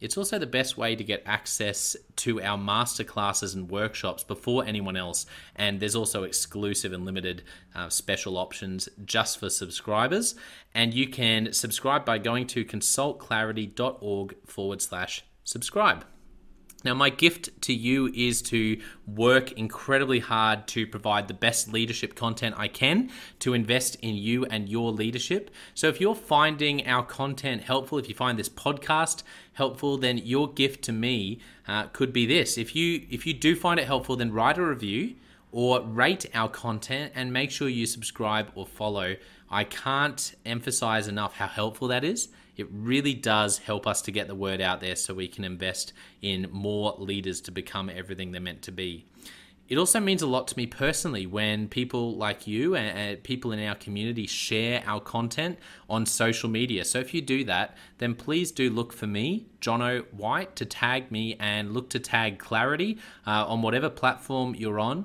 It's also the best way to get access to our masterclasses and workshops before anyone else. And there's also exclusive and limited uh, special options just for subscribers. And you can subscribe by going to consultclarity.org forward slash subscribe. Now, my gift to you is to work incredibly hard to provide the best leadership content I can to invest in you and your leadership. So, if you're finding our content helpful, if you find this podcast helpful, then your gift to me uh, could be this. If you if you do find it helpful, then write a review or rate our content and make sure you subscribe or follow. I can't emphasize enough how helpful that is. It really does help us to get the word out there so we can invest in more leaders to become everything they're meant to be. It also means a lot to me personally when people like you and people in our community share our content on social media. So if you do that, then please do look for me, Jonno White, to tag me and look to tag Clarity uh, on whatever platform you're on.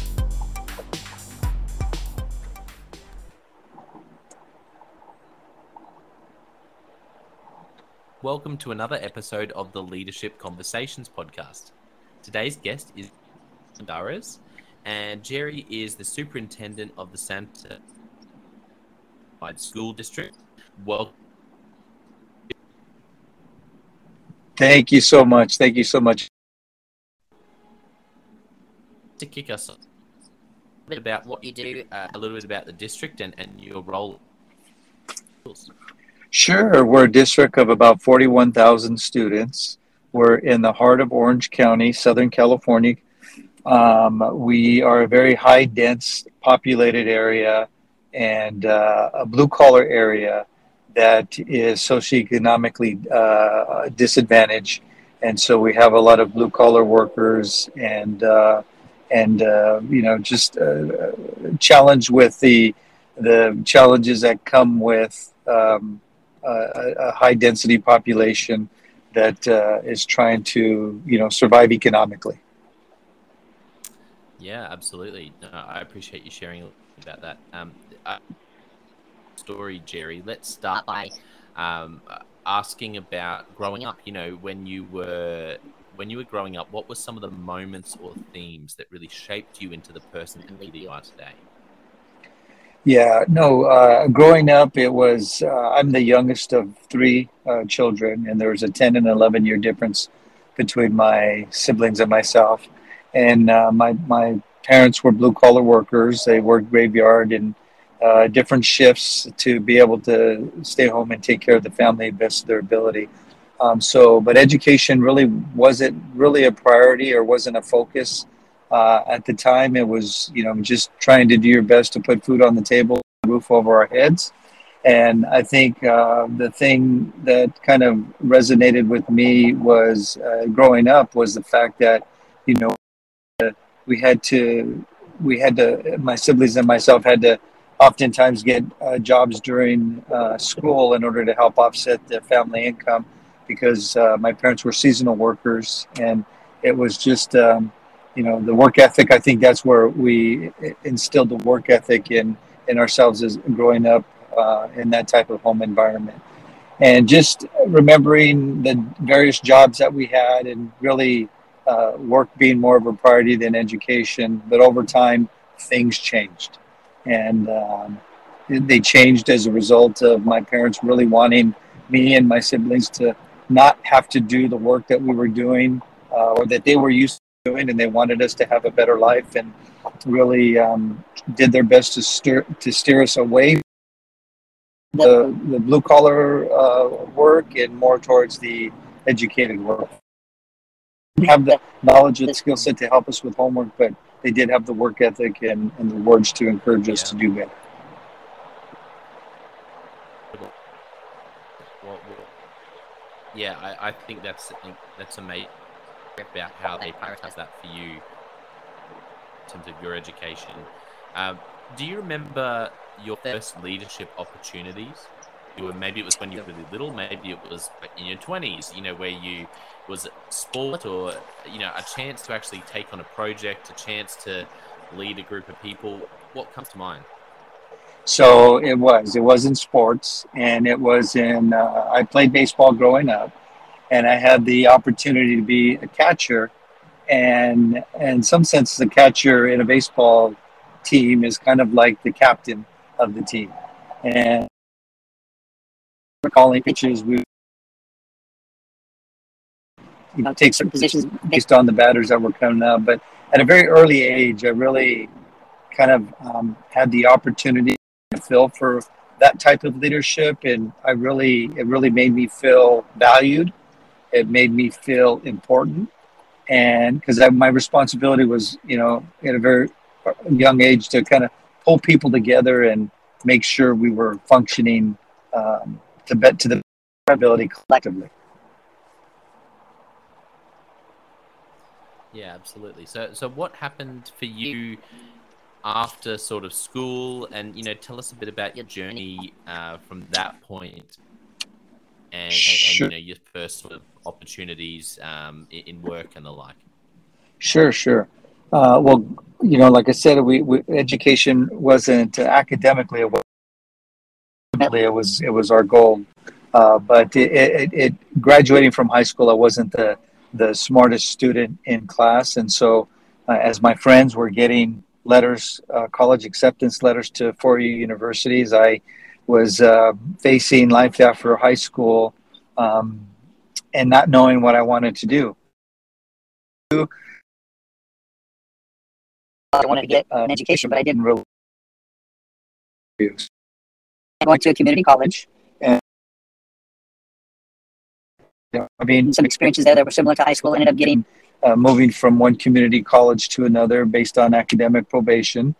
Welcome to another episode of the Leadership Conversations podcast. Today's guest is Dares, and Jerry is the superintendent of the Santa School District. Welcome. Thank you so much. Thank you so much. To kick us off, a bit about what you do, uh, a little bit about the district and, and your role. Sure. We're a district of about 41,000 students. We're in the heart of Orange County, Southern California. Um, we are a very high dense populated area and uh, a blue collar area that is socioeconomically uh, disadvantaged. And so we have a lot of blue collar workers and, uh, and uh, you know, just uh, challenged with the, the challenges that come with um, a, a, high density population that uh, is trying to, you know, survive economically. Yeah, absolutely. I appreciate you sharing about that. Um, uh, story, Jerry. Let's start by um, asking about growing up. You know, when you were when you were growing up, what were some of the moments or themes that really shaped you into the person and leader you are today? Yeah, no. Uh, growing up, it was uh, I'm the youngest of three uh, children, and there was a 10 and 11 year difference between my siblings and myself. And uh, my my parents were blue collar workers. They worked graveyard and uh, different shifts to be able to stay home and take care of the family best of their ability. Um, so, but education really wasn't really a priority or wasn't a focus uh, at the time. It was, you know, just trying to do your best to put food on the table, roof over our heads. And I think uh, the thing that kind of resonated with me was uh, growing up was the fact that, you know, we had to, we had to, my siblings and myself had to oftentimes get uh, jobs during uh, school in order to help offset the family income because uh, my parents were seasonal workers and it was just, um, you know, the work ethic. I think that's where we instilled the work ethic in, in ourselves as growing up uh, in that type of home environment. And just remembering the various jobs that we had and really uh, work being more of a priority than education. But over time, things changed. And um, they changed as a result of my parents really wanting me and my siblings to not have to do the work that we were doing uh, or that they were used doing. And they wanted us to have a better life and really um, did their best to steer, to steer us away the, the blue collar uh, work and more towards the educated work have the knowledge and skill set to help us with homework, but they did have the work ethic and, and the words to encourage us yeah. to do better. yeah, I, I think that's that's amazing about how they prioritize that for you in terms of your education. Um, do you remember your first leadership opportunities? You were, maybe it was when you were really little, maybe it was in your twenties. You know, where you was sport or you know a chance to actually take on a project, a chance to lead a group of people? What comes to mind? So it was. It was in sports, and it was in. Uh, I played baseball growing up, and I had the opportunity to be a catcher, and in some sense, the catcher in a baseball team is kind of like the captain of the team, and calling pitches. We you know, take certain positions based on the batters that were coming up. But at a very early age, I really kind of um, had the opportunity to feel for that type of leadership, and I really it really made me feel valued. It made me feel important, and because my responsibility was, you know, at a very young age to kind of pull people together and make sure we were functioning um, to bet to the ability collectively. Yeah, absolutely. So, so what happened for you after sort of school, and you know, tell us a bit about your journey uh, from that point, and, and, sure. and, you know, your first sort of opportunities um, in work and the like. Sure, sure. Uh, well, you know, like I said, we, we education wasn't uh, academically. It was, it was it was our goal, uh, but it, it, it graduating from high school, I wasn't the the smartest student in class. And so, uh, as my friends were getting letters, uh, college acceptance letters to four year universities, I was uh, facing life after high school um, and not knowing what I wanted to do. I wanted to get an education, but I didn't really. I went to a community college I mean, some experiences there that were similar to high school. Ended up getting uh, moving from one community college to another based on academic probation,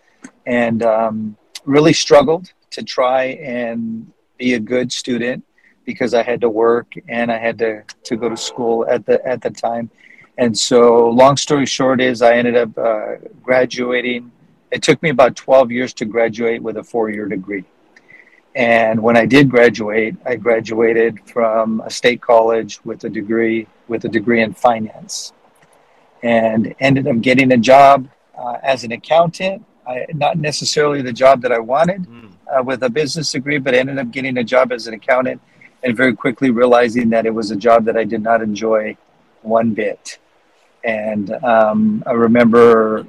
and um, really struggled to try and be a good student because I had to work and I had to, to go to school at the at the time. And so, long story short, is I ended up uh, graduating. It took me about 12 years to graduate with a four year degree. And when I did graduate, I graduated from a state college with a degree with a degree in finance, and ended up getting a job uh, as an accountant. I, not necessarily the job that I wanted mm. uh, with a business degree, but I ended up getting a job as an accountant, and very quickly realizing that it was a job that I did not enjoy one bit. And um, I remember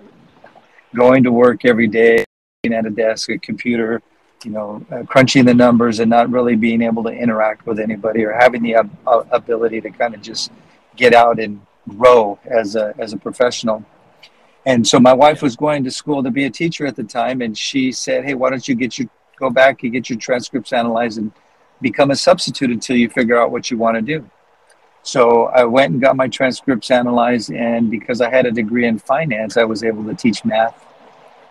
going to work every day at a desk, a computer, you know, uh, crunching the numbers and not really being able to interact with anybody or having the ab- uh, ability to kind of just get out and grow as a, as a professional. And so my wife was going to school to be a teacher at the time, and she said, "Hey, why don't you get your go back and get your transcripts analyzed and become a substitute until you figure out what you want to do." So I went and got my transcripts analyzed, and because I had a degree in finance, I was able to teach math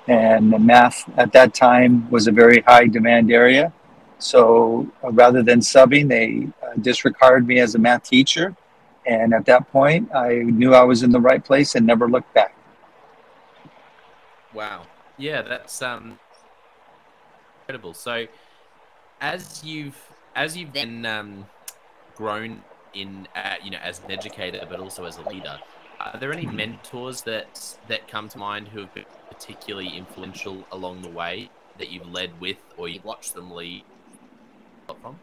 and math at that time was a very high demand area. So uh, rather than subbing, they uh, disregarded me as a math teacher. And at that point, I knew I was in the right place and never looked back. Wow. Yeah, that's um, incredible. So, as you've as you've then um, grown in, uh, you know, as an educator, but also as a leader, are there any mentors that that come to mind who have been particularly influential along the way that you've led with or you've watched them lead from?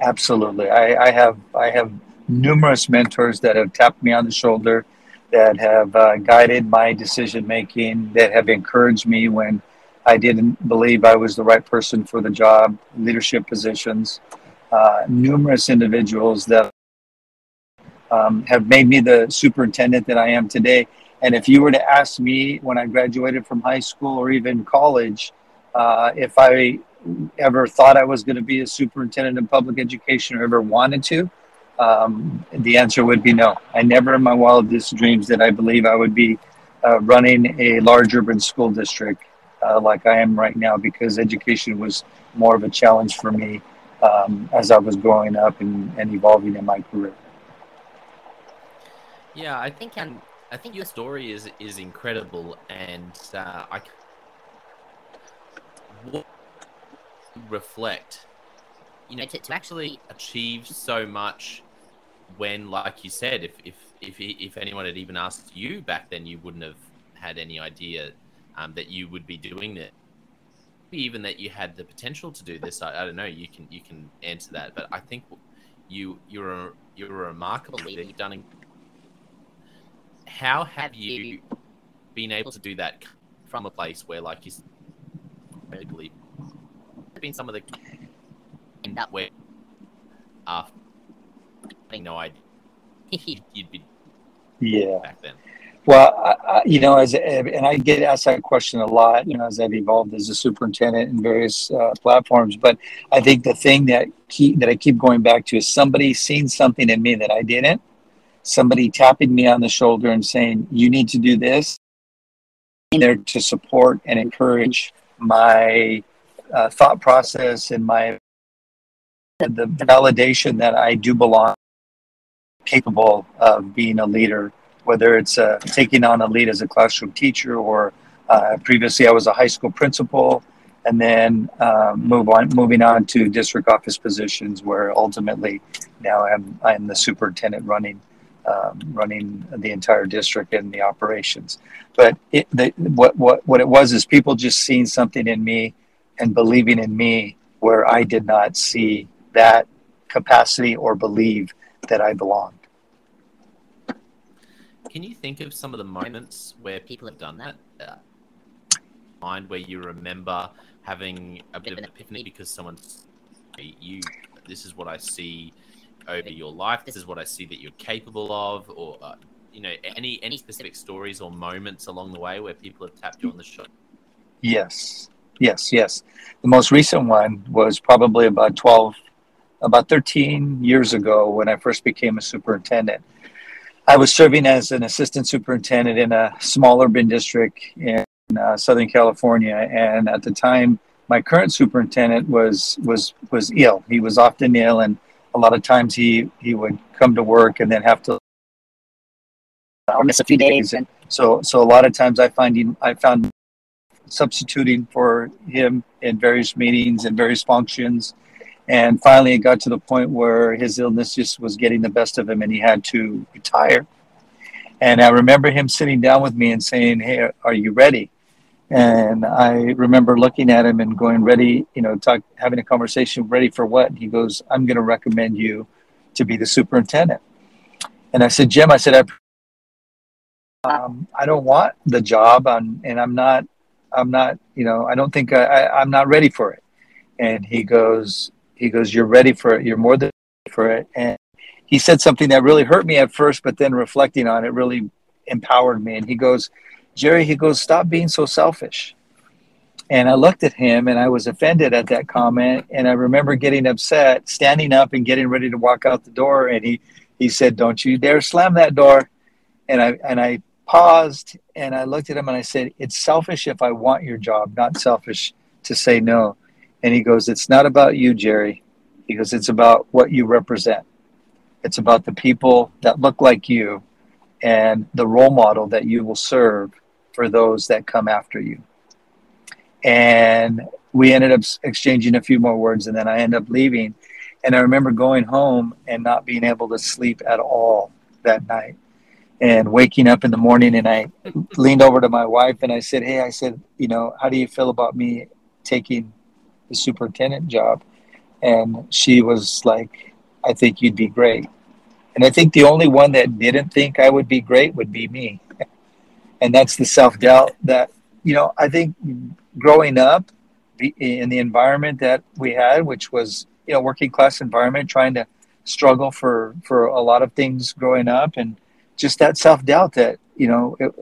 Absolutely. I, I have I have numerous mentors that have tapped me on the shoulder, that have uh, guided my decision making, that have encouraged me when I didn't believe I was the right person for the job, leadership positions. Uh, numerous individuals that um, have made me the superintendent that I am today. And if you were to ask me when I graduated from high school or even college, uh, if I ever thought I was going to be a superintendent in public education or ever wanted to, um, the answer would be no. I never in my wildest dreams did I believe I would be uh, running a large urban school district uh, like I am right now because education was more of a challenge for me um, as I was growing up and, and evolving in my career. Yeah, I think um, I think your story is is incredible, and uh, I reflect, you know, to, to actually achieve so much when, like you said, if if if if anyone had even asked you back then, you wouldn't have had any idea um, that you would be doing it. Even that you had the potential to do this, I, I don't know. You can you can answer that, but I think you you're a, you're a remarkable leader. You've done how have you been able to do that from a place where, like you said, believe been some of the in that way after having no idea you'd be yeah back then. Well, I, I, you know, as and I get asked that question a lot, you know, as I've evolved as a superintendent in various uh, platforms. But I think the thing that keep that I keep going back to is somebody seen something in me that I didn't, somebody tapping me on the shoulder and saying, you need to do this, there to support and encourage my uh, thought process and my the validation that I do belong capable of being a leader, whether it's uh, taking on a lead as a classroom teacher or uh, previously I was a high school principal and then uh, move on, moving on to district office positions where ultimately now I'm, I'm the superintendent running um, running the entire district and the operations. But it, the, what, what, what it was is people just seeing something in me and believing in me where I did not see that capacity or believe that I belonged. Can you think of some of the moments where people have done that? Uh, mind where you remember having a bit of an epiphany because someone's you this is what I see over your life. This is what I see that you're capable of, or uh, you know, any any specific stories or moments along the way where people have tapped you on the shoulder. Yes, yes, yes. The most recent one was probably about 12, about 13 years ago when I first became a superintendent. I was serving as an assistant superintendent in a small urban district in uh, Southern California, and at the time, my current superintendent was was was ill. He was often ill, and a lot of times he he would come to work and then have to or miss a few days. And so so a lot of times I find him, I found substituting for him in various meetings and various functions. And finally, it got to the point where his illness just was getting the best of him and he had to retire. And I remember him sitting down with me and saying, Hey, are you ready? And I remember looking at him and going, Ready, you know, talk, having a conversation, ready for what? And he goes, I'm going to recommend you to be the superintendent. And I said, Jim, I said, I, um, I don't want the job, I'm, and I'm not I'm not, you know, I don't think I, I, I'm not ready for it. And he goes, he goes, you're ready for it. You're more than ready for it. And he said something that really hurt me at first, but then reflecting on it really empowered me. And he goes, Jerry, he goes, stop being so selfish. And I looked at him and I was offended at that comment. And I remember getting upset, standing up and getting ready to walk out the door. And he, he said, don't you dare slam that door. And I, and I paused and I looked at him and I said, It's selfish if I want your job, not selfish to say no. And he goes, It's not about you, Jerry. He goes, It's about what you represent. It's about the people that look like you and the role model that you will serve for those that come after you. And we ended up exchanging a few more words and then I ended up leaving. And I remember going home and not being able to sleep at all that night and waking up in the morning and I leaned over to my wife and I said, Hey, I said, you know, how do you feel about me taking the superintendent job? And she was like, I think you'd be great. And I think the only one that didn't think I would be great would be me. and that's the self doubt that, you know, I think growing up in the environment that we had, which was, you know, working class environment, trying to struggle for, for a lot of things growing up and, just that self doubt that you know it,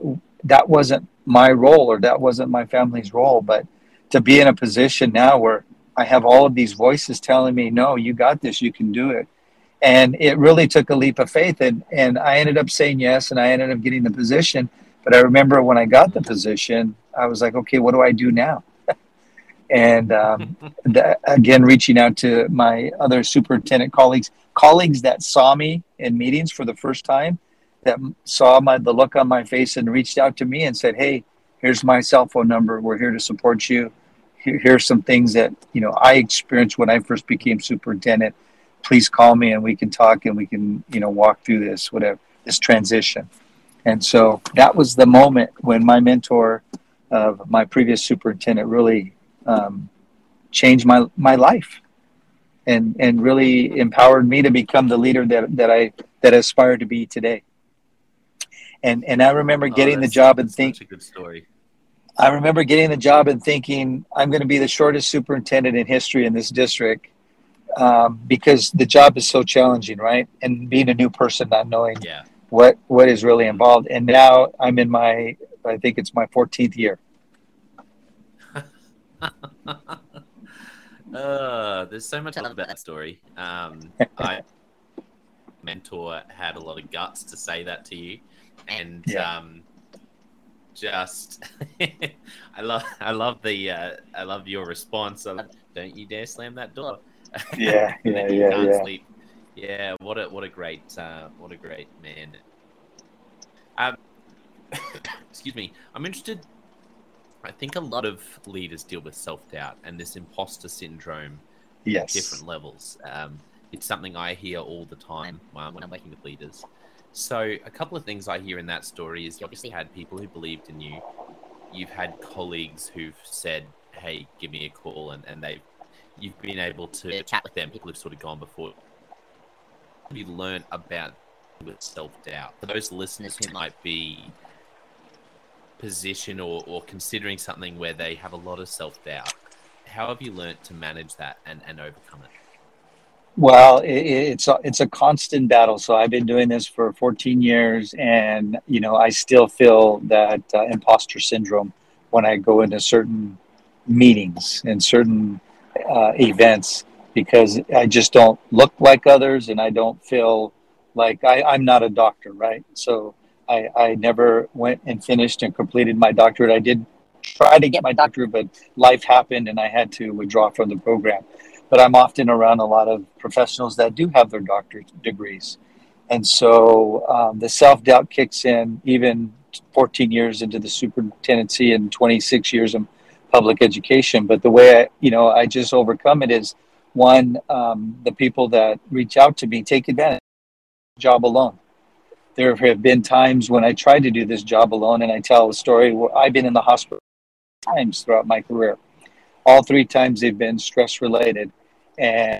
that wasn't my role or that wasn't my family's role but to be in a position now where i have all of these voices telling me no you got this you can do it and it really took a leap of faith and and i ended up saying yes and i ended up getting the position but i remember when i got the position i was like okay what do i do now and um, the, again reaching out to my other superintendent colleagues colleagues that saw me in meetings for the first time that saw my the look on my face and reached out to me and said, "Hey, here's my cell phone number. We're here to support you. Here, here's some things that you know I experienced when I first became superintendent. Please call me and we can talk and we can you know walk through this whatever this transition." And so that was the moment when my mentor, of my previous superintendent, really um, changed my my life, and and really empowered me to become the leader that that I that I aspire to be today. And and I remember oh, getting the job and think a good story. I remember getting the job and thinking I'm going to be the shortest superintendent in history in this district um, because the job is so challenging, right? And being a new person, not knowing yeah. what what is really involved. And now I'm in my I think it's my 14th year. uh, there's so much about that story. Um, I mentor had a lot of guts to say that to you and yeah. um, just I love I love the uh, I love your response. Of, Don't you dare slam that door. Yeah, yeah, yeah, yeah. Sleep. Yeah, what a what a great uh, what a great man. Um, excuse me. I'm interested. I think a lot of leaders deal with self doubt and this imposter syndrome yes. at different levels. Um, it's something I hear all the time when I'm working with leaders. So, a couple of things I hear in that story is you obviously had people who believed in you. You've had colleagues who've said, "Hey, give me a call," and and they've you've been able to chat with them. People who've sort of gone before. You learn about with self doubt for those listeners who might be position or, or considering something where they have a lot of self doubt. How have you learned to manage that and, and overcome it? Well, it, it's a, it's a constant battle. So I've been doing this for 14 years, and you know I still feel that uh, imposter syndrome when I go into certain meetings and certain uh, events, because I just don't look like others and I don't feel like I, I'm not a doctor, right? So I, I never went and finished and completed my doctorate. I did try to get my doctorate, but life happened and I had to withdraw from the program. But I'm often around a lot of professionals that do have their doctorate degrees. And so um, the self doubt kicks in even 14 years into the superintendency and 26 years in public education. But the way I, you know, I just overcome it is one, um, the people that reach out to me take advantage job alone. There have been times when I tried to do this job alone, and I tell a story where I've been in the hospital times throughout my career. All three times they've been stress related, and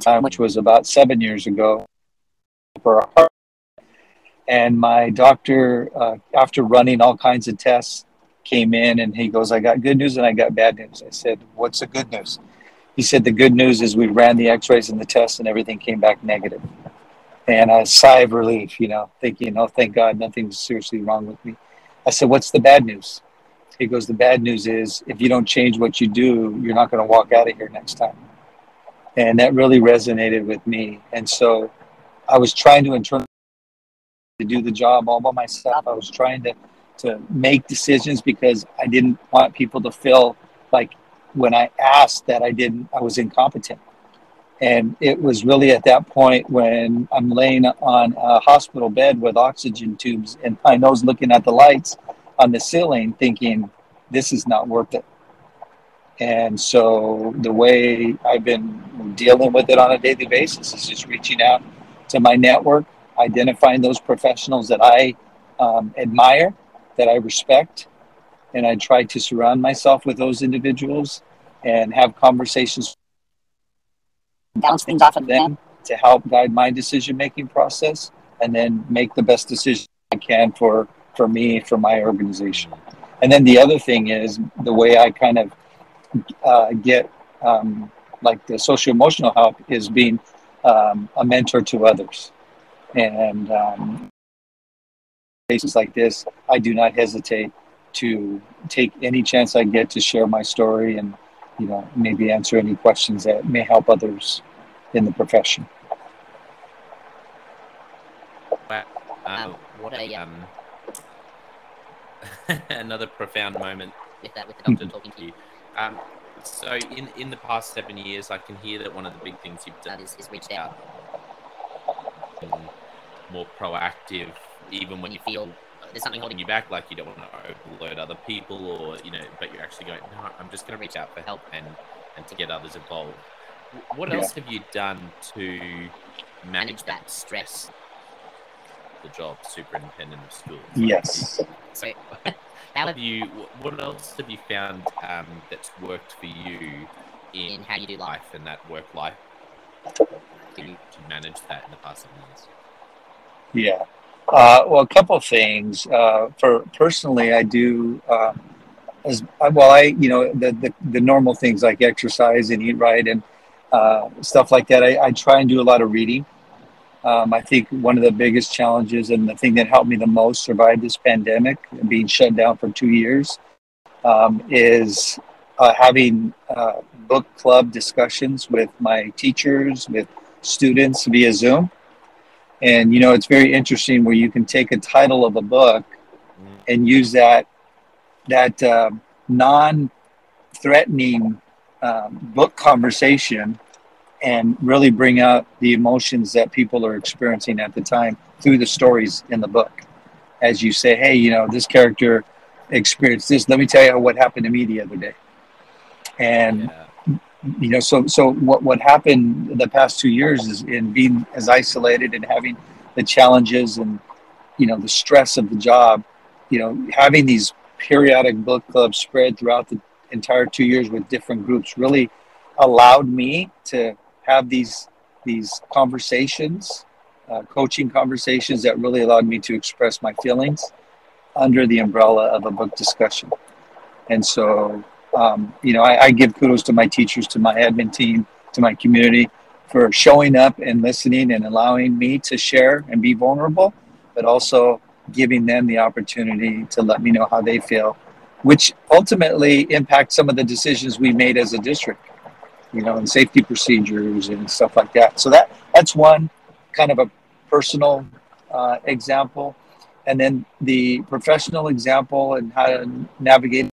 time, which was about seven years ago, for a heart. And my doctor, uh, after running all kinds of tests, came in and he goes, "I got good news and I got bad news." I said, "What's the good news?" He said, "The good news is we ran the X-rays and the tests and everything came back negative." And a sigh of relief, you know, thinking, "Oh, thank God, nothing's seriously wrong with me." I said, "What's the bad news?" He goes, "The bad news is if you don't change what you do, you're not going to walk out of here next time." And that really resonated with me. And so I was trying to internalize to do the job all by myself. I was trying to to make decisions because I didn't want people to feel like when I asked that I didn't I was incompetent. And it was really at that point when I'm laying on a hospital bed with oxygen tubes and my nose looking at the lights on the ceiling thinking this is not worth it. And so the way I've been dealing with it on a daily basis is just reaching out to my network, identifying those professionals that I um, admire, that I respect, and I try to surround myself with those individuals and have conversations, bounce things off of them to help guide my decision making process, and then make the best decision I can for for me for my organization. And then the other thing is the way I kind of uh, get um, like the social emotional help is being um, a mentor to others. And um, cases like this, I do not hesitate to take any chance I get to share my story and, you know, maybe answer any questions that may help others in the profession. Wow. Um, what a um, another profound moment with that, with the doctor talking to you. Um, so in in the past seven years, I can hear that one of the big things you've done is, is reached out. more proactive, even when you feel There's something holding you back, like you don't want to overload other people, or you know, but you're actually going, no, I'm just going to reach out for help and and to get others involved. What Yeah. else have you done to manage that stress? The job, superintendent of schools. Yes. So, How how have you? What else have you found um, that's worked for you in, in how you do life? life and that work life to, to manage that in the past seven years? Yeah. Uh, well, a couple of things. Uh, for personally, I do um, as well. I you know the, the the normal things like exercise and eat right and uh, stuff like that. I, I try and do a lot of reading. Um, I think one of the biggest challenges and the thing that helped me the most survive this pandemic, being shut down for two years, um, is uh, having uh, book club discussions with my teachers, with students via Zoom. And you know, it's very interesting where you can take a title of a book and use that that um, non-threatening um, book conversation and really bring out the emotions that people are experiencing at the time through the stories in the book. As you say, hey, you know, this character experienced this. Let me tell you what happened to me the other day. And Yeah. you know so so what what happened the past two years is in being as isolated and having the challenges and you know the stress of the job you know having these periodic book clubs spread throughout the entire two years with different groups really allowed me to have these these conversations uh, coaching conversations that really allowed me to express my feelings under the umbrella of a book discussion and so um, you know, I, I give kudos to my teachers, to my admin team, to my community for showing up and listening and allowing me to share and be vulnerable, but also giving them the opportunity to let me know how they feel, which ultimately impacts some of the decisions we made as a district. You know, and safety procedures and stuff like that. So that that's one kind of a personal uh, example, and then the professional example and how to navigate.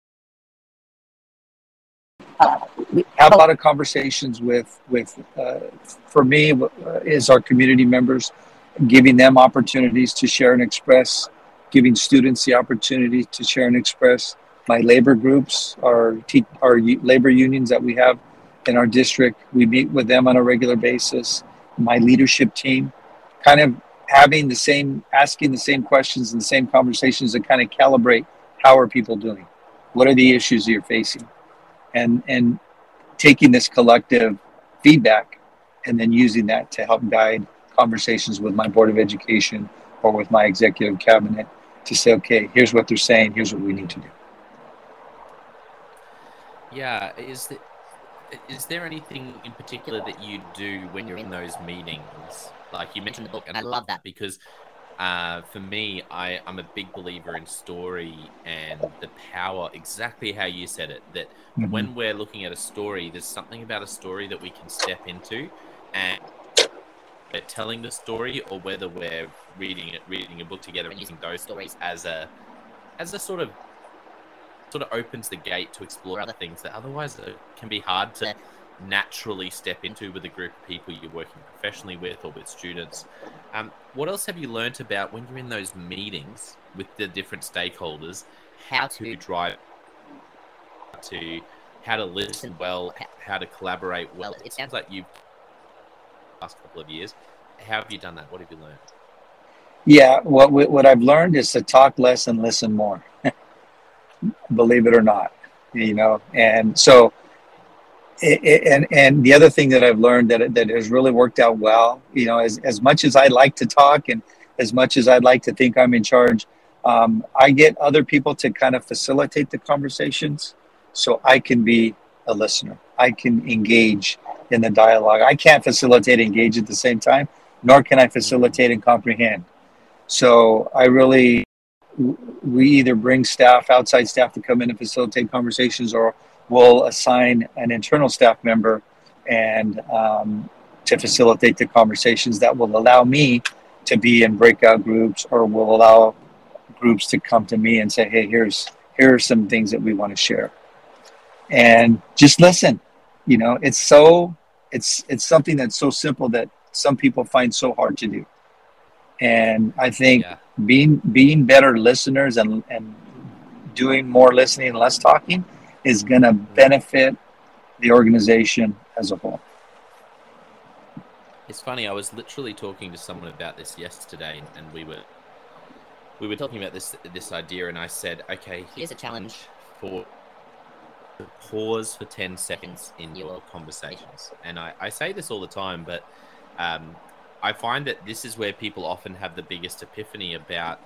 Have a lot of conversations with with uh, for me uh, is our community members, giving them opportunities to share and express, giving students the opportunity to share and express. My labor groups, our te- our labor unions that we have in our district, we meet with them on a regular basis. My leadership team, kind of having the same, asking the same questions and the same conversations to kind of calibrate how are people doing, what are the issues you're facing, and and taking this collective feedback and then using that to help guide conversations with my board of education or with my executive cabinet to say, okay, here's what they're saying, here's what we need to do. Yeah, is that is there anything in particular that you do when you're in those meetings? Like you mentioned the book, and I love that because uh, for me, I, I'm a big believer in story and the power, exactly how you said it, that mm-hmm. when we're looking at a story, there's something about a story that we can step into and we're telling the story or whether we're reading it, reading a book together and using those stories as a, as a sort of sort of opens the gate to explore other things that otherwise can be hard to naturally step into with a group of people you're working professionally with or with students. Um, what else have you learned about when you're in those meetings with the different stakeholders? How to drive to how to listen well, how to collaborate well. It sounds like you've last couple of years. How have you done that? What have you learned? Yeah, what what I've learned is to talk less and listen more. believe it or not, you know. And so, and and the other thing that I've learned that that has really worked out well, you know, as as much as I like to talk and as much as I'd like to think I'm in charge, um, I get other people to kind of facilitate the conversations, so I can be a listener. I can engage in the dialogue. I can't facilitate engage at the same time, nor can I facilitate and comprehend. So I really we either bring staff, outside staff to come in and facilitate conversations, or we'll assign an internal staff member and um, to facilitate the conversations that will allow me to be in breakout groups or will allow groups to come to me and say, hey, here's here are some things that we want to share. And just listen. You know, it's so it's it's something that's so simple that some people find so hard to do. And I think yeah being being better listeners and and doing more listening and less talking is going to benefit the organization as a whole. It's funny. I was literally talking to someone about this yesterday, and we were we were talking about this this idea, and I said, "Okay, here's a challenge for pause for ten seconds in your conversations." And I, I say this all the time, but um, I find that this is where people often have the biggest epiphany about.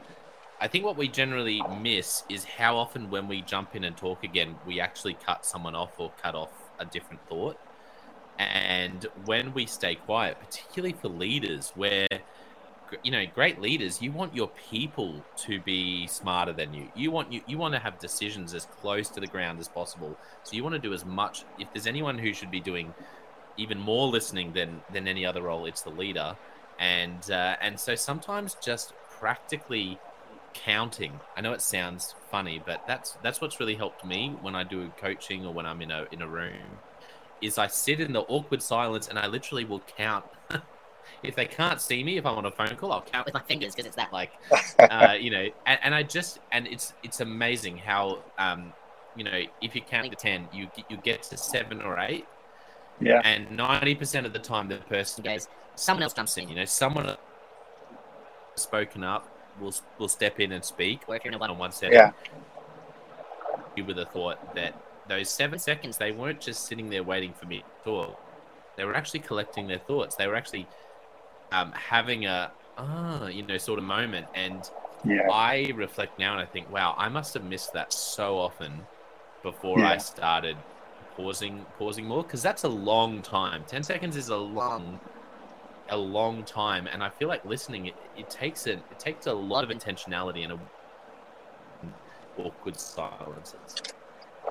I think what we generally miss is how often when we jump in and talk again, we actually cut someone off or cut off a different thought. And when we stay quiet, particularly for leaders, where you know great leaders you want your people to be smarter than you you want you, you want to have decisions as close to the ground as possible so you want to do as much if there's anyone who should be doing even more listening than than any other role. It's the leader, and uh, and so sometimes just practically counting. I know it sounds funny, but that's that's what's really helped me when I do coaching or when I'm in a in a room. Is I sit in the awkward silence and I literally will count. if they can't see me, if I'm on a phone call, I'll count with my fingers because it's that like, uh, you know, and, and, I just and it's it's amazing how um, you know if you count to ten, you you get to seven or eight, yeah. And ninety percent of the time, the person goes, someone else jumps in. You know, someone spoken up will will step in and speak. Or if you're in a one-on-one setting, yeah. you with the thought that those seven seconds they weren't just sitting there waiting for me at all. They were actually collecting their thoughts. They were actually um, having a ah, you know, sort of moment. And yeah. I reflect now and I think, wow, I must have missed that so often before yeah. I started pausing pausing more because that's a long time. Ten seconds is a long a long time, and I feel like listening it, it takes it it takes a lot of intentionality and a awkward silences.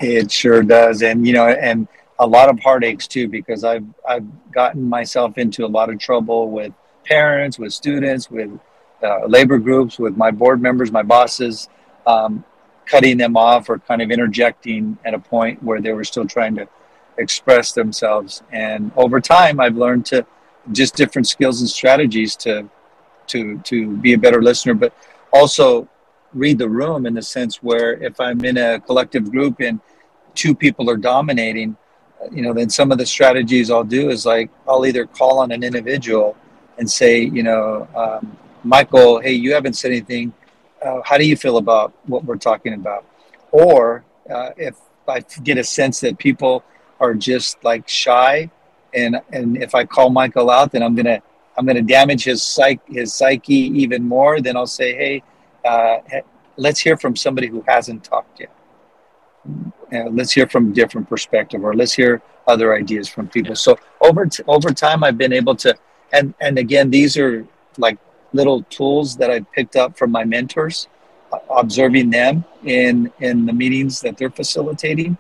It sure does, and you know, and a lot of heartaches too because I've I've gotten myself into a lot of trouble with parents, with students, with uh, labor groups, with my board members, my bosses, um, cutting them off or kind of interjecting at a point where they were still trying to express themselves. And over time, I've learned to just different skills and strategies to to to be a better listener, but also read the room in the sense where if I'm in a collective group and two people are dominating, you know, then some of the strategies I'll do is like I'll either call on an individual and say, you know, um, Michael, hey, you haven't said anything. Uh, how do you feel about what we're talking about? Or uh, if I get a sense that people are just like shy, and and if I call Michael out, then I'm gonna I'm gonna damage his psych his psyche even more. Then I'll say, hey, uh, let's hear from somebody who hasn't talked yet. Uh, let's hear from a different perspective, or let's hear other ideas from people. So over t- over time, I've been able to, and and again, these are like little tools that I picked up from my mentors, uh, observing them in in the meetings that they're facilitating,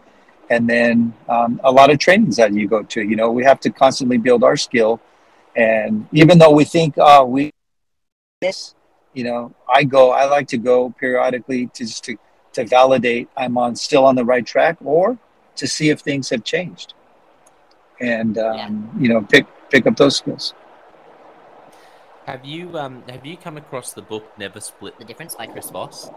and then um, a lot of trainings that you go to. You know, we have to constantly build our skill, and even though we think, oh, we this, you know, I go. I like to go periodically to just to to validate I'm on still on the right track, or to see if things have changed, and um, yeah. you know, pick pick up those skills. Have you um have you come across the book Never Split the Difference by Chris Voss?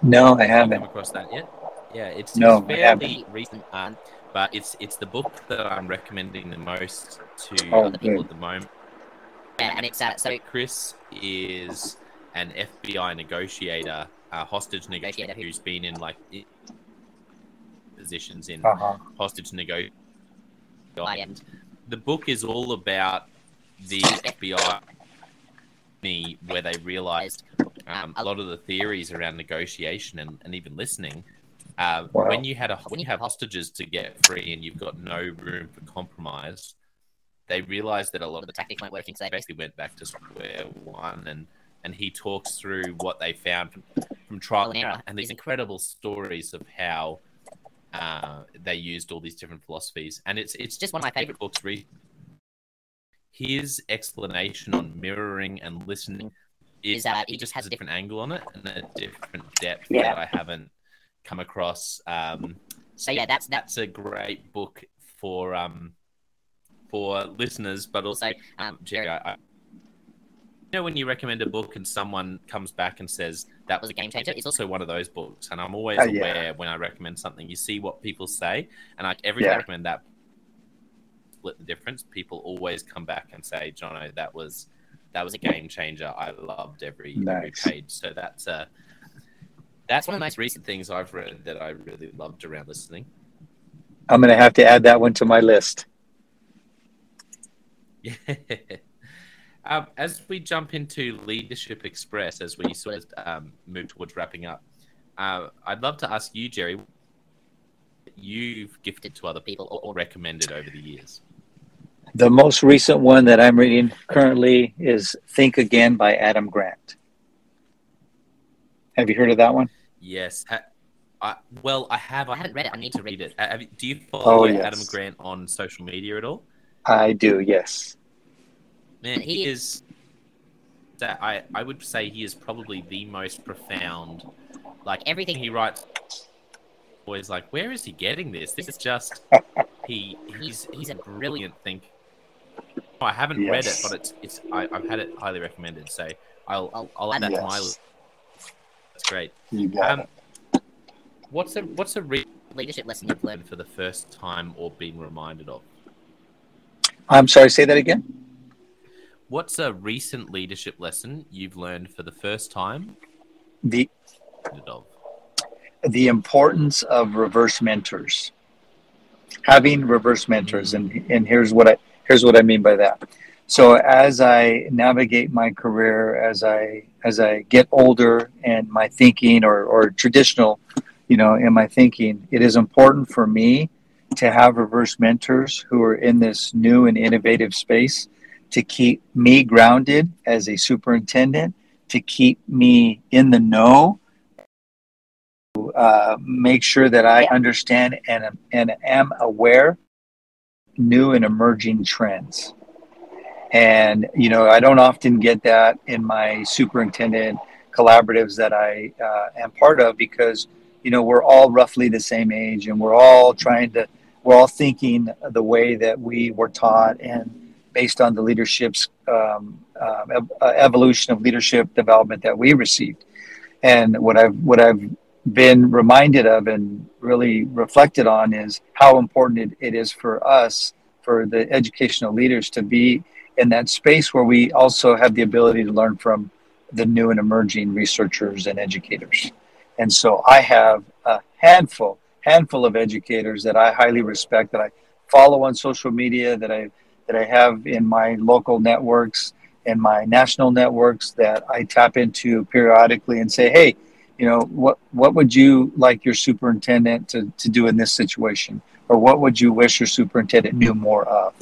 No, I haven't. Come across that yet? Yeah, it's, no, it's fairly recent, um, but it's it's the book that I'm recommending the most to oh, other people at the moment. Yeah, and it's uh, so Chris is an FBI negotiator, a hostage negotiator who's been in like positions in uh-huh. hostage negotiation. The book is all about the FBI where they realized um, a lot of the theories around negotiation and, and even listening. Uh, wow. When you had a when you have hostages to get free and you've got no room for compromise, they realized that a lot of the tactics weren't working. So they basically went back to square one and and he talks through what they found from, from trial and error and these incredible stories of how uh, they used all these different philosophies. And it's it's just one of my favorite books. Re- his explanation on mirroring and listening is that he just has a different angle on it and a different depth yeah. that I haven't come across. Um, so yeah, that's that's a great book for um, for listeners, but also um, Jerry, I, I, you know when you recommend a book and someone comes back and says that was a game changer, it's also one of those books, and I'm always uh, yeah. aware when I recommend something. You see what people say, and like every yeah. time I recommend that split the difference, people always come back and say, "Jonno, that was that was a game changer. I loved every, nice. every page." So that's a uh, that's one of the most recent things I've read that I really loved around listening. I'm going to have to add that one to my list. Yeah. Um, as we jump into Leadership Express, as we sort of um, move towards wrapping up, uh, I'd love to ask you, Jerry, you've gifted to other people or recommended over the years. The most recent one that I'm reading currently is Think Again by Adam Grant. Have you heard of that one? Yes. I, well, I have. I haven't read it. I need to read it. Uh, have, do you follow oh, yes. Adam Grant on social media at all? I do. Yes. Man, he is. That I I would say he is probably the most profound. Like everything he writes, always like, where is he getting this? This is just he. He's he's a brilliant thinker. Oh, I haven't yes. read it, but it's it's I, have had it highly recommended. So I'll I'll, I'll add that yes. to my list. That's great. You got um, it. What's a what's a re- leadership lesson you've learned for the first time or been reminded of? I'm sorry. Say that again. What's a recent leadership lesson you've learned for the first time? The of? the importance of reverse mentors. Having reverse mentors, mm-hmm. and and here's what I here's what I mean by that. So as I navigate my career, as I as I get older, and my thinking or or traditional, you know, in my thinking, it is important for me to have reverse mentors who are in this new and innovative space to keep me grounded as a superintendent, to keep me in the know uh, make sure that I understand and, and am aware new and emerging trends. And, you know, I don't often get that in my superintendent collaboratives that I uh, am part of because, you know, we're all roughly the same age and we're all trying to, we're all thinking the way that we were taught and based on the leadership's um, uh, evolution of leadership development that we received. And what I've, what I've been reminded of and really reflected on is how important it, is for us, for the educational leaders to be in that space where we also have the ability to learn from the new and emerging researchers and educators. And so I have a handful, handful of educators that I highly respect, that I follow on social media, that I that I have in my local networks and my national networks that I tap into periodically and say, hey, you know, what what would you like your superintendent to, to do in this situation? Or what would you wish your superintendent knew more of?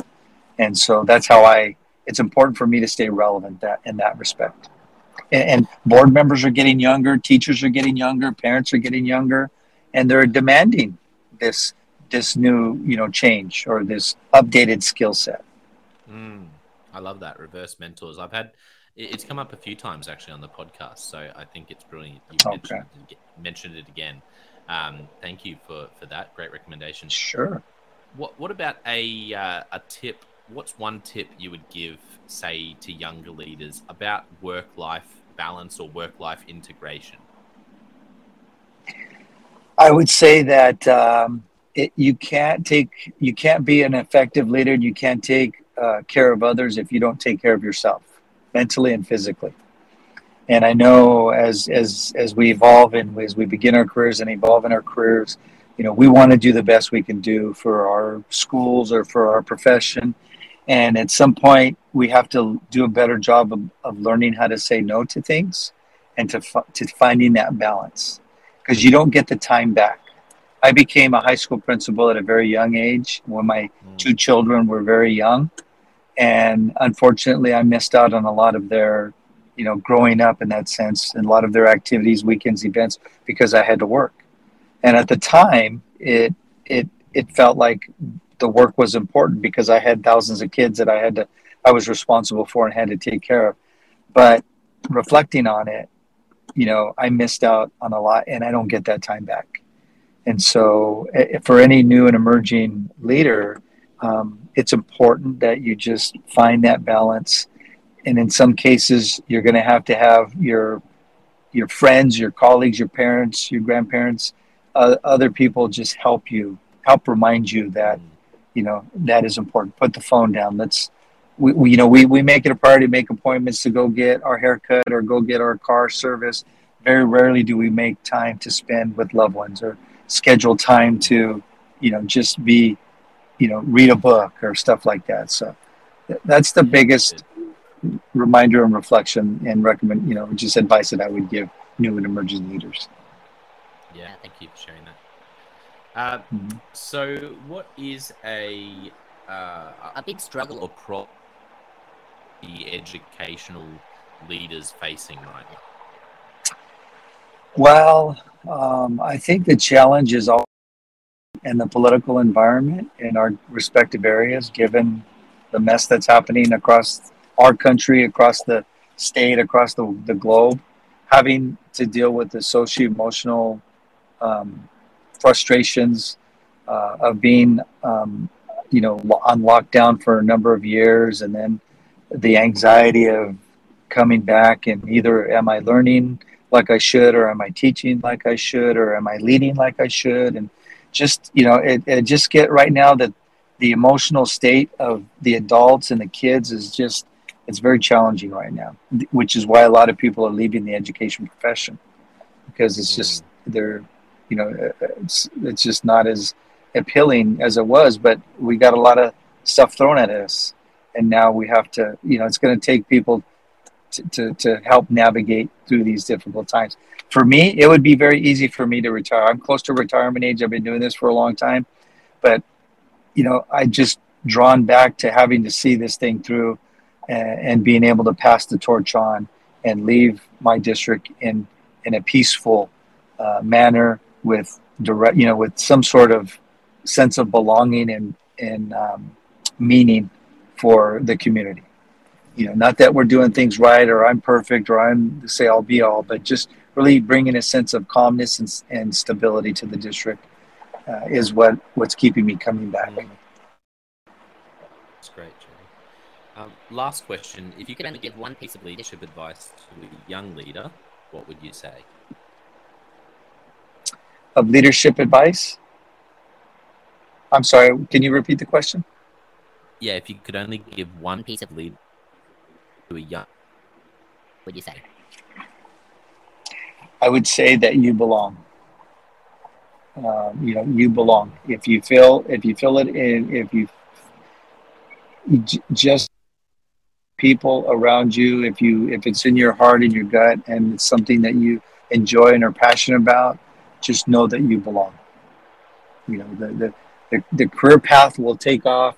And so that's how I it's important for me to stay relevant that in that respect. And, and board members are getting younger, teachers are getting younger, parents are getting younger, and they're demanding this this new you know change or this updated skill set. Mm, I love that reverse mentors. I've had it's come up a few times actually on the podcast, so I think it's brilliant. You okay. mentioned, mentioned it again. Um, thank you for for that great recommendation. Sure. What what about a uh, a tip what's one tip you would give, say, to younger leaders about work life balance or work life integration? I would say that um, it, you can't take you can't be an effective leader and you can't take uh, care of others if you don't take care of yourself mentally and physically. And I know as as as we evolve and as we begin our careers and evolve in our careers, you know, we want to do the best we can do for our schools or for our profession and at some point, we have to do a better job of, of learning how to say no to things and to, to finding that balance because you don't get the time back. I became a high school principal at a very young age when my mm. two children were very young. And unfortunately, I missed out on a lot of their, you know, growing up in that sense and a lot of their activities, weekends, events because I had to work. And at the time, it, it, it felt like the work was important because I had thousands of kids that I had to, I was responsible for and had to take care of. But reflecting on it, you know, I missed out on a lot and I don't get that time back. And so, eh, for any new and emerging leader, um, it's important that you just find that balance. And in some cases, you're going to have to have your your friends, your colleagues, your parents, your grandparents, uh, other people just help you, help remind you that you know that is important. Put the phone down. Let's we, we, you know we, we make it a priority to make appointments to go get our haircut or go get our car service. Very rarely do we make time to spend with loved ones or schedule time to you know just be you know read a book or stuff like that so that's the biggest reminder and reflection and recommend you know just advice that i would give new and emerging leaders yeah thank you for sharing that uh, mm-hmm. So, what is a uh, a big struggle or problem the educational leaders facing right now? Well, um, I think the challenge is all in the political environment in our respective areas, given the mess that's happening across our country, across the state, across the, the globe, having to deal with the socio emotional um, frustrations uh, of being, um, you know, on lockdown for a number of years, and then the anxiety of coming back and either am I learning like I should, or am I teaching like I should, or am I leading like I should, and just you know, it, it just get right now that the emotional state of the adults and the kids is just it's very challenging right now, which is why a lot of people are leaving the education profession because it's just mm. they're you know, it's, it's just not as appealing as it was. But we got a lot of stuff thrown at us, and now we have to, you know, it's going to take people to, to, to help navigate through these difficult times. For me, it would be very easy for me to retire. I'm close to retirement age. I've been doing this for a long time, but you know, I just drawn back to having to see this thing through and, and being able to pass the torch on and leave my district in in a peaceful uh, manner with direct, you know, with some sort of sense of belonging and and um, meaning for the community. You know, not that we're doing things right or I'm perfect or I'm the say all be all, but just really bringing a sense of calmness and, and stability to the district uh, is what what's keeping me coming back. That's great, Jerry. Um, last question: If you could only give one piece of leadership advice to a young leader, what would you say? Of leadership advice? I'm sorry. Can you repeat the question? Yeah, if you could only give one piece of lead to a young, what would you say? I would say that you belong. Um, you know, you belong. If you feel, if you feel it, in, if you j- just people around you, if you, if it's in your heart and your gut, and it's something that you enjoy and are passionate about, just know that you belong. You know, the the the, the career path will take off.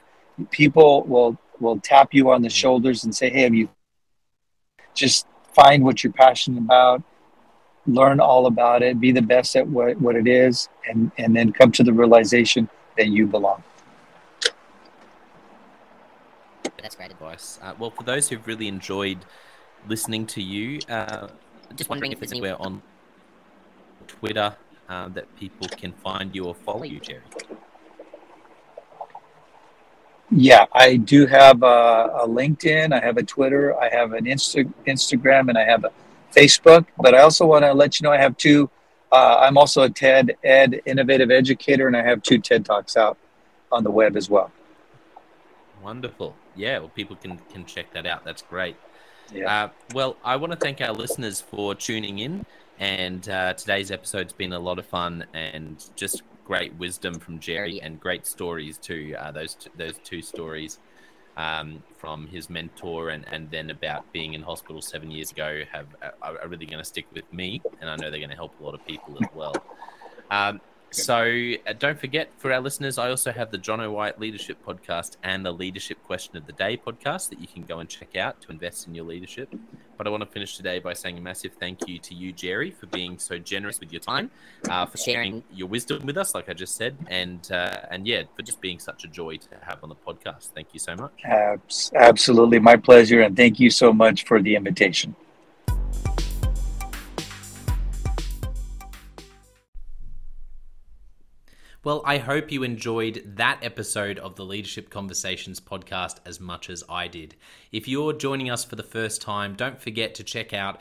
People will will tap you on the shoulders and say, "Hey, have you?" Just find what you're passionate about learn all about it, be the best at what, what it is, and, and then come to the realization that you belong. That's great advice. Uh, well, for those who've really enjoyed listening to you, uh, just wondering if there's anywhere on Twitter uh, that people can find you or follow you, Jerry. Yeah, I do have a, a LinkedIn, I have a Twitter, I have an Insta- Instagram, and I have a Facebook. But I also want to let you know I have two. Uh, I'm also a TED Ed innovative educator, and I have two TED Talks out on the web as well. Wonderful. Yeah, well, people can can check that out. That's great. Yeah. Uh, well, I want to thank our listeners for tuning in, and uh, today's episode's been a lot of fun and just great wisdom from Jerry and great stories too. Uh, those t- those two stories um, from his mentor and, and then about being in hospital seven years ago have are, really going to stick with me, and I know they're going to help a lot of people as well. Um, so uh, don't forget for our listeners, I also have the Jonno White Leadership Podcast and the Leadership Question of the Day podcast that you can go and check out to invest in your leadership. But I want to finish today by saying a massive thank you to you, Jerry, for being so generous with your time, uh, for sharing your wisdom with us, like I just said, and uh, and yeah, for just being such a joy to have on the podcast. Thank you so much. Absolutely, my pleasure, and thank you so much for the invitation. Well, I hope you enjoyed that episode of the Leadership Conversations podcast as much as I did. If you're joining us for the first time, don't forget to check out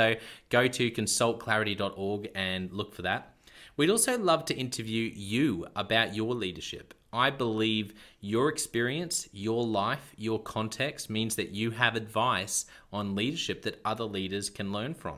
go to consultclarity.org and look for that. We'd also love to interview you about your leadership. I believe your experience, your life, your context means that you have advice on leadership that other leaders can learn from.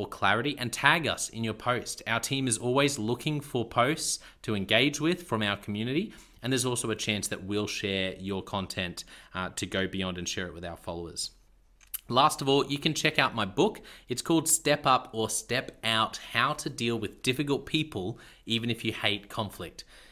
or clarity and tag us in your post. Our team is always looking for posts to engage with from our community. And there's also a chance that we'll share your content uh, to go beyond and share it with our followers. Last of all, you can check out my book. It's called Step Up or Step Out How to Deal with Difficult People, Even If You Hate Conflict.